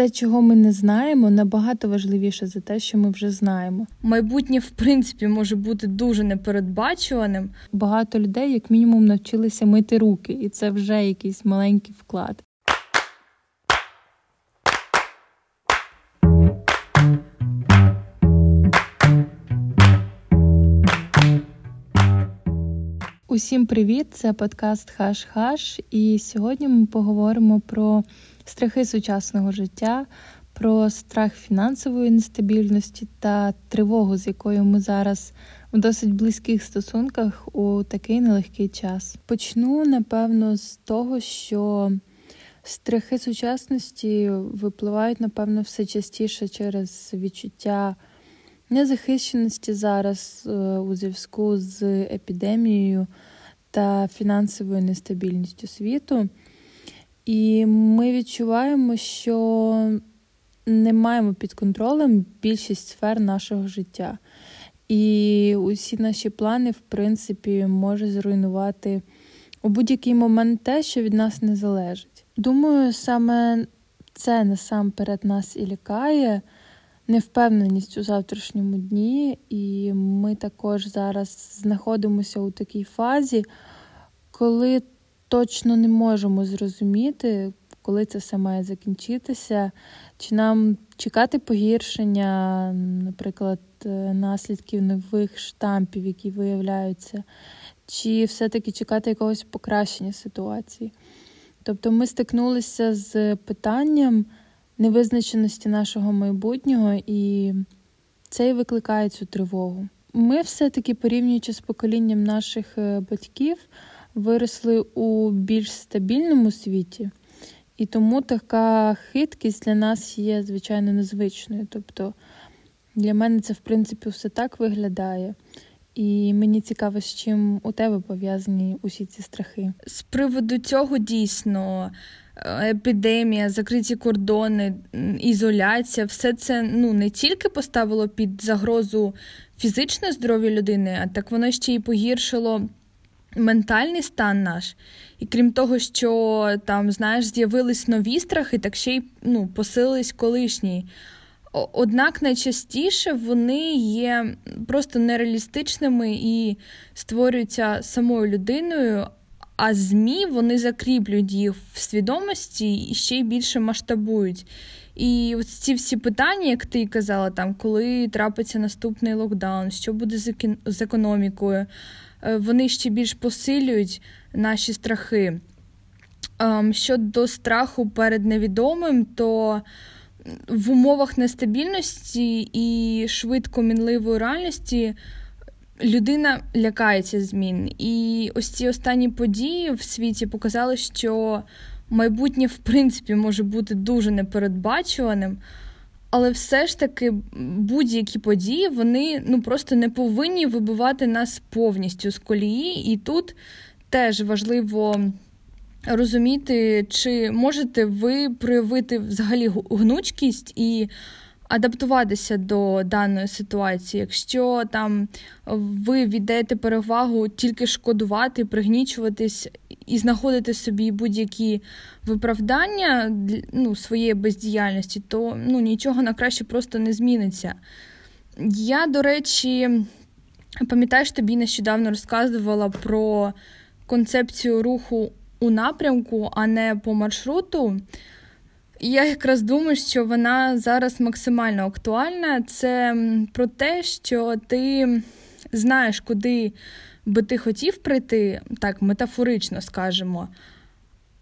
те, чого ми не знаємо, набагато важливіше за те, що ми вже знаємо. Майбутнє, в принципі, може бути дуже непередбачуваним. Багато людей, як мінімум, навчилися мити руки, і це вже якийсь маленький вклад. Усім привіт! Це подкаст Хаш-Хаш, і сьогодні ми поговоримо про страхи сучасного життя, про страх фінансової нестабільності та тривогу, з якою ми зараз в досить близьких стосунках у такий нелегкий час. Почну напевно з того, що страхи сучасності випливають, напевно, все частіше через відчуття. Незахищеності зараз е, у зв'язку з епідемією та фінансовою нестабільністю світу. І ми відчуваємо, що не маємо під контролем більшість сфер нашого життя. І усі наші плани, в принципі, може зруйнувати у будь-який момент те, що від нас не залежить. Думаю, саме це насамперед нас і лякає невпевненість у завтрашньому дні, і ми також зараз знаходимося у такій фазі, коли точно не можемо зрозуміти, коли це все має закінчитися, чи нам чекати погіршення, наприклад, е, наслідків нових штампів, які виявляються, чи все-таки чекати якогось покращення ситуації. Тобто ми стикнулися з питанням невизначеності нашого майбутнього, і це і викликає цю тривогу. Ми все-таки, порівнюючи з поколінням наших е, батьків, виросли у більш стабільному світі, і тому така хиткість для нас є звичайно незвичною. Тобто для мене це, в принципі, все так виглядає. І мені цікаво, з чим у тебе пов'язані усі ці страхи. З приводу цього дійсно епідемія, закриті кордони, ізоляція, все це ну не тільки поставило під загрозу фізичне здоров'я людини, а так воно ще й погіршило ментальний стан наш. І крім того, що там, знаєш, з'явились нові страхи, так ще й ну, посилились колишні. Однак найчастіше вони є просто нереалістичними і створюються самою людиною, а ЗМІ вони закріплюють їх в свідомості і ще й більше масштабують. І ось ці всі питання, як ти казала, там коли трапиться наступний локдаун, що буде з економікою, е, вони ще більш посилюють наші страхи. Ем, щодо страху перед невідомим, то в умовах нестабільності і швидко мінливої реальності людина лякається змін. І ось ці останні події в світі показали, що майбутнє, в принципі, може бути дуже непередбачуваним. Але все ж таки будь-які події вони ну просто не повинні вибивати нас повністю з колії. І тут теж важливо розуміти, чи можете ви проявити взагалі гнучкість і адаптуватися до даної ситуації. Якщо там ви віддаєте перевагу тільки шкодувати, пригнічуватись і знаходити собі будь-які виправдання ну, своєї бездіяльності, то ну, нічого на краще просто не зміниться. Я, до речі, пам'ятаєш, тобі нещодавно розказувала про концепцію руху у напрямку, а не по маршруту. Я якраз думаю, що вона зараз максимально актуальна. Це про те, що ти знаєш, куди би ти хотів прийти, так метафорично скажемо,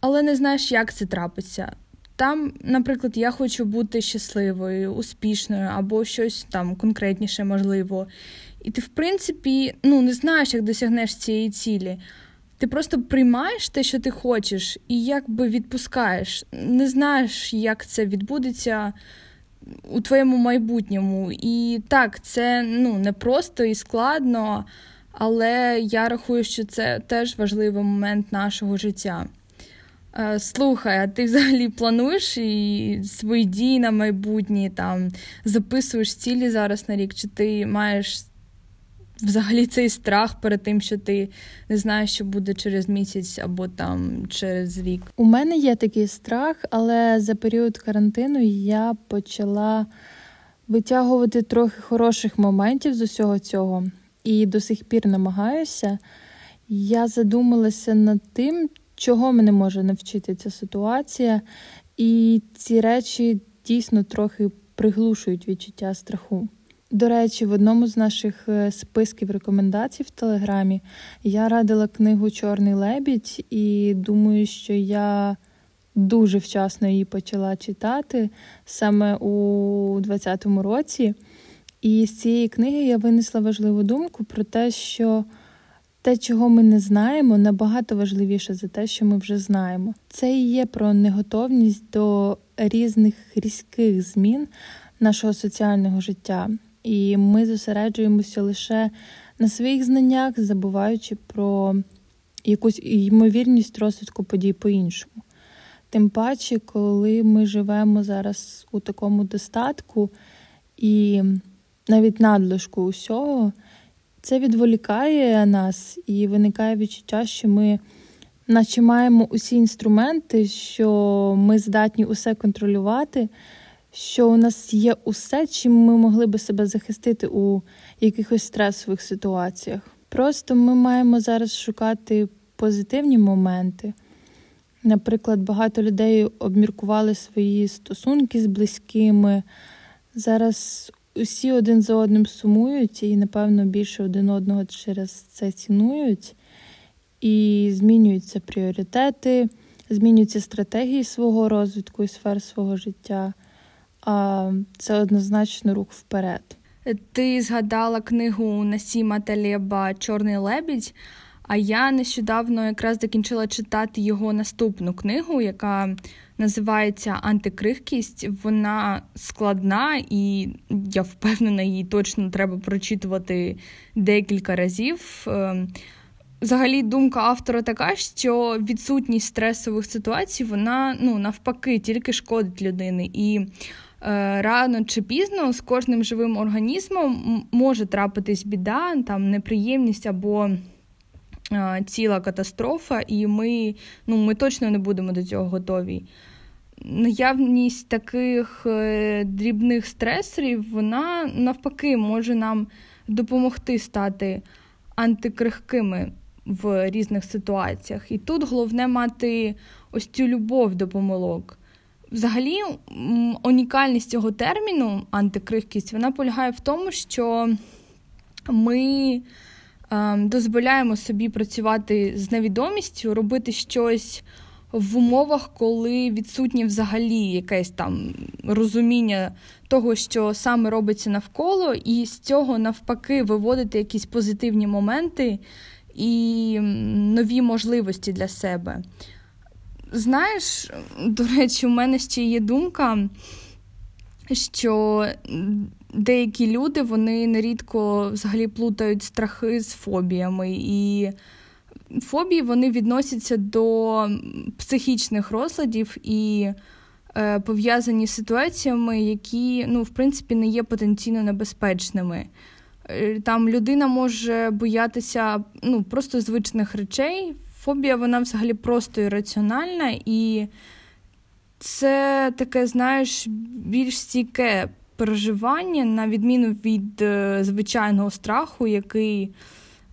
але не знаєш, як це трапиться. Там, наприклад, я хочу бути щасливою, успішною або щось там конкретніше можливо. І ти, в принципі, ну, не знаєш, як досягнеш цієї цілі. Ти просто приймаєш те, що ти хочеш, і якби відпускаєш. Не знаєш, як це відбудеться у твоєму майбутньому. І так, це ну, не просто і складно, але я рахую, що це теж важливий момент нашого життя. Е, слухай, а ти взагалі плануєш і свої дії на майбутнє, там записуєш цілі зараз на рік, чи ти маєш взагалі цей страх перед тим, що ти не знаєш, що буде через місяць або там через рік? У мене є такий страх, але за період карантину я почала витягувати трохи хороших моментів з усього цього і до сих пір намагаюся. Я задумалася над тим, чого мене може навчити ця ситуація, і ці речі дійсно трохи приглушують відчуття страху. До речі, в одному з наших е, списків рекомендацій в Телеграмі я радила книгу Чорний лебідь, і думаю, що я дуже вчасно її почала читати саме у 2020 році. І з цієї книги я винесла важливу думку про те, що те, чого ми не знаємо, набагато важливіше за те, що ми вже знаємо. Це і є про неготовність до різних різких змін нашого соціального життя. І ми зосереджуємося лише на своїх знаннях, забуваючи про якусь ймовірність розвитку подій по-іншому. Тим паче, коли ми живемо зараз у такому достатку і навіть надлишку усього, це відволікає нас і виникає відчуття, що ми, наче маємо усі інструменти, що ми здатні усе контролювати, що у нас є усе, чим ми могли би себе захистити у якихось стресових ситуаціях. Просто ми маємо зараз шукати позитивні моменти. Наприклад, багато людей обміркували свої стосунки з близькими. Зараз усі один за одним сумують і, напевно, більше один одного через це цінують, і змінюються пріоритети, змінюються стратегії свого розвитку і сфер свого життя. Це однозначно рух вперед. Ти згадала книгу Насіма Талєба Чорний лебідь. А я нещодавно якраз закінчила читати його наступну книгу, яка називається Антикрихкість. Вона складна, і я впевнена, її точно треба прочитувати декілька разів. Ем, взагалі, думка автора така, що відсутність стресових ситуацій, вона ну, навпаки тільки шкодить людини. І е, рано чи пізно з кожним живим організмом може трапитись біда, там неприємність або ціла катастрофа, і ми, ну, ми точно не будемо до цього готові. Наявність таких е, дрібних стресорів, вона навпаки може нам допомогти стати антикрихкими в різних ситуаціях. І тут головне мати ось цю любов до помилок. Взагалі, унікальність цього терміну антикрихкість вона полягає в тому, що ми Ем, дозволяємо собі працювати з невідомістю, робити щось в умовах, коли відсутнє взагалі якесь там розуміння того, що саме робиться навколо, і з цього навпаки виводити якісь позитивні моменти і нові можливості для себе. Знаєш, до речі, у мене ще є думка, що деякі люди вони нерідко взагалі плутають страхи з фобіями. І фобії вони відносяться до психічних розладів і е, пов'язані з ситуаціями, які, ну, в принципі, не є потенційно небезпечними. Е, там людина може боятися ну, просто звичних речей. Фобія, вона взагалі просто ірраціональна, і це таке, знаєш, більш стійке переживання, на відміну від е, звичайного страху, який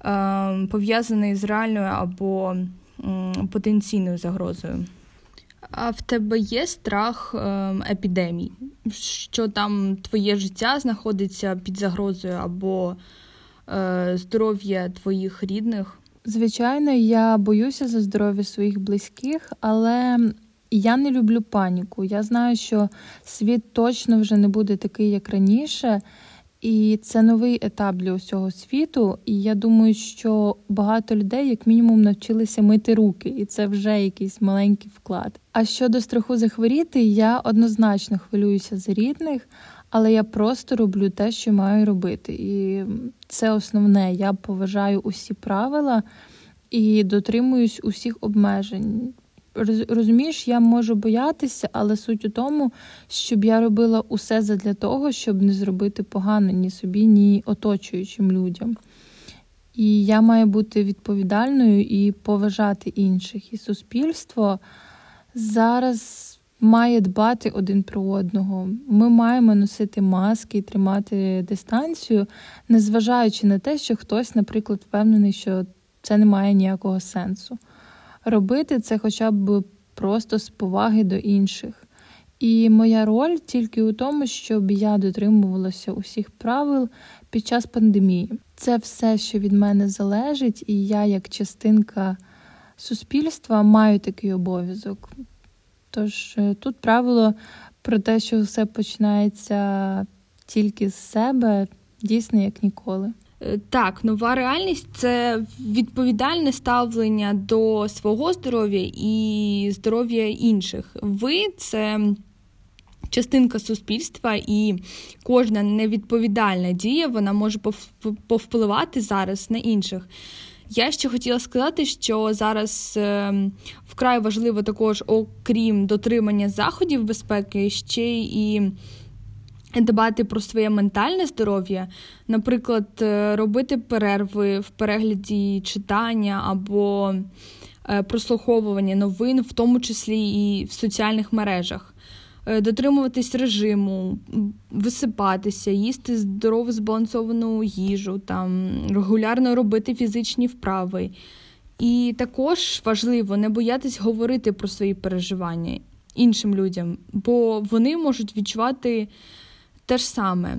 е, пов'язаний з реальною або потенційною загрозою. А в тебе є страх е, епідемій, що там твоє життя знаходиться під загрозою або е, здоров'я твоїх рідних? Звичайно, я боюся за здоров'я своїх близьких, але я не люблю паніку. Я знаю, що світ точно вже не буде такий, як раніше, і це новий етап для усього світу. І я думаю, що багато людей, як мінімум, навчилися мити руки, і це вже якийсь маленький вклад. А щодо страху захворіти, я однозначно хвилююся за рідних, але я просто роблю те, що маю робити. І це основне. Я поважаю усі правила і дотримуюсь усіх обмежень розумієш, я можу боятися, але суть у тому, щоб я робила усе задля того, щоб не зробити погано ні собі, ні оточуючим людям. І я маю бути відповідальною і поважати інших. І суспільство зараз має дбати один про одного. Ми маємо носити маски і тримати дистанцію, незважаючи на те, що хтось, наприклад, впевнений, що це не має ніякого сенсу. Робити це хоча б просто з поваги до інших. І моя роль тільки у тому, щоб я дотримувалася усіх правил під час пандемії. Це все, що від мене залежить, і я, як частинка суспільства, маю такий обов'язок. Тож е, тут правило про те, що все починається тільки з себе, дійсно як ніколи. Е, так, нова реальність це відповідальне ставлення до свого здоров'я і здоров'я інших. Ви це частинка суспільства, і кожна невідповідальна дія вона може повпливати зараз на інших. Я ще хотіла сказати, що зараз ем, вкрай важливо також, окрім дотримання заходів безпеки, ще і дбати про своє ментальне здоров'я, наприклад, е, робити перерви в перегляді читання або е, прослуховування новин, в тому числі і в соціальних мережах. Е, дотримуватись режиму, висипатися, їсти здорову збалансовану їжу, там, регулярно робити фізичні вправи. І також важливо не боятись говорити про свої переживання іншим людям, бо вони можуть відчувати те ж саме.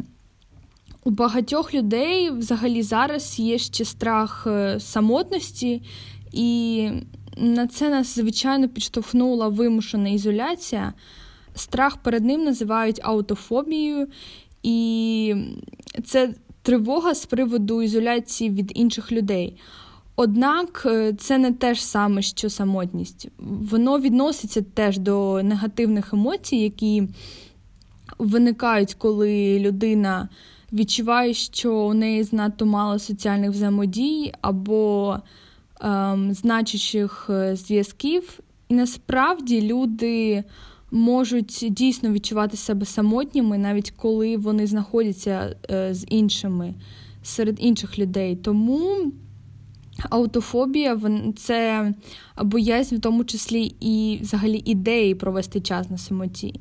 У багатьох людей взагалі зараз є ще страх е, самотності, і на це нас, звичайно, підштовхнула вимушена ізоляція. Страх перед ним називають аутофобією, і це тривога з приводу ізоляції від інших людей. Однак е, це не те ж саме, що самотність. Воно відноситься теж до негативних емоцій, які виникають, коли людина відчуває, що у неї знадто мало соціальних взаємодій або ем, значущих е, зв'язків. І насправді люди можуть дійсно відчувати себе самотніми, навіть коли вони знаходяться е, з іншими серед інших людей. Тому аутофобія це боязнь, в тому числі і взагалі ідеї провести час на самоті.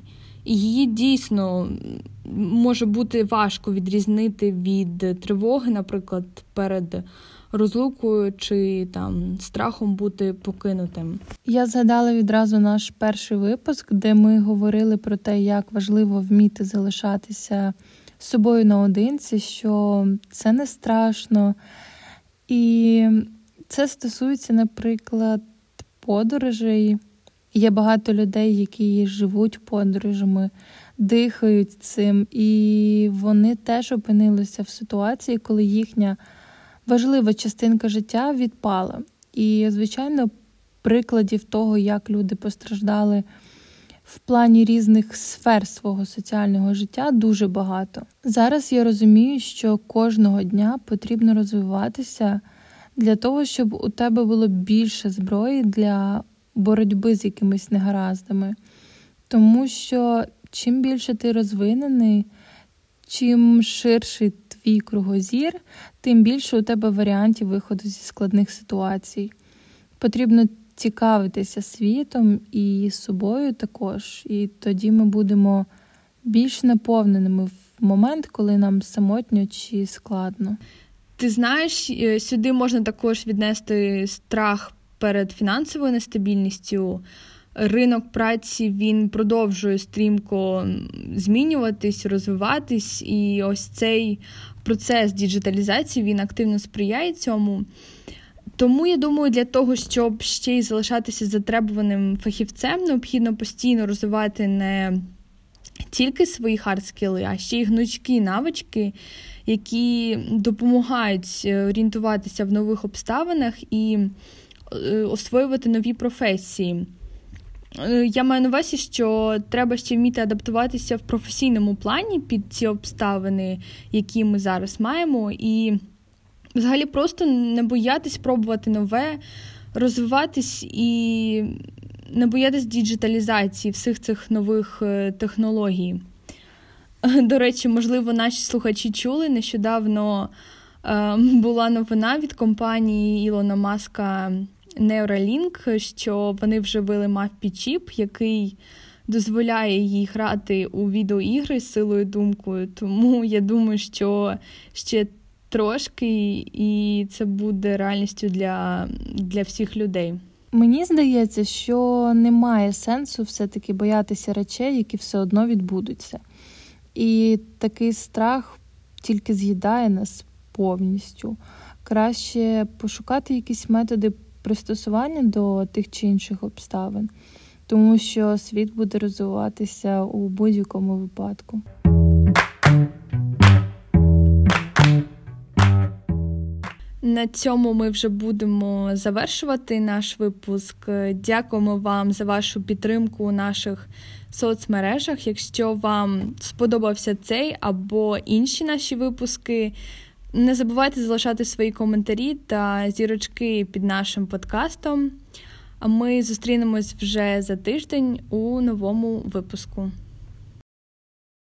Її дійсно може бути важко відрізнити від тривоги, наприклад, перед розлукою чи там страхом бути покинутим. Я згадала відразу наш перший випуск, де ми говорили про те, як важливо вміти залишатися собою наодинці, що це не страшно. І це стосується, наприклад, подорожей. Є багато людей, які живуть подорожами, дихають цим, і вони теж опинилися в ситуації, коли їхня важлива частинка життя відпала. І, звичайно, прикладів того, як люди постраждали в плані різних сфер свого соціального життя, дуже багато. Зараз я розумію, що кожного дня потрібно розвиватися для того, щоб у тебе було більше зброї для боротьби з якимись негараздами. Тому що чим більше ти розвинений, чим ширший твій кругозір, тим більше у тебе варіантів виходу зі складних ситуацій. Потрібно цікавитися світом і собою також, і тоді ми будемо більш наповненими в момент, коли нам самотньо чи складно. Ти знаєш, е, сюди можна також віднести страх перед фінансовою нестабільністю. Ринок праці він продовжує стрімко змінюватись, розвиватись, і ось цей процес діджиталізації він активно сприяє цьому. Тому я думаю, для того, щоб ще й залишатися затребуваним фахівцем, необхідно постійно розвивати не тільки свої хардскіли, а ще й гнучкі навички, які допомагають е, орієнтуватися в нових обставинах і освоювати нові професії. Е, я маю на увазі, що треба ще вміти адаптуватися в професійному плані під ці обставини, які ми зараз маємо, і взагалі просто не боятись пробувати нове, розвиватись і не боятись діджиталізації всіх цих нових е, технологій. До речі, можливо, наші слухачі чули нещодавно е, була новина від компанії Ілона Маска Neuralink, що вони вживили мавпі-чіп, який дозволяє їй грати у відеоігри з силою думкою. Тому я думаю, що ще трошки, і це буде реальністю для, для всіх людей. Мені здається, що немає сенсу все-таки боятися речей, які все одно відбудуться. І такий страх тільки з'їдає нас повністю. Краще пошукати якісь методи пристосування до тих чи інших обставин, тому що світ буде розвиватися у будь-якому випадку. На цьому ми вже будемо завершувати наш випуск. Дякуємо вам за вашу підтримку у наших соцмережах. Якщо вам сподобався цей або інші наші випуски, не забувайте залишати свої коментарі та зірочки під нашим подкастом. А ми зустрінемось вже за тиждень у новому випуску.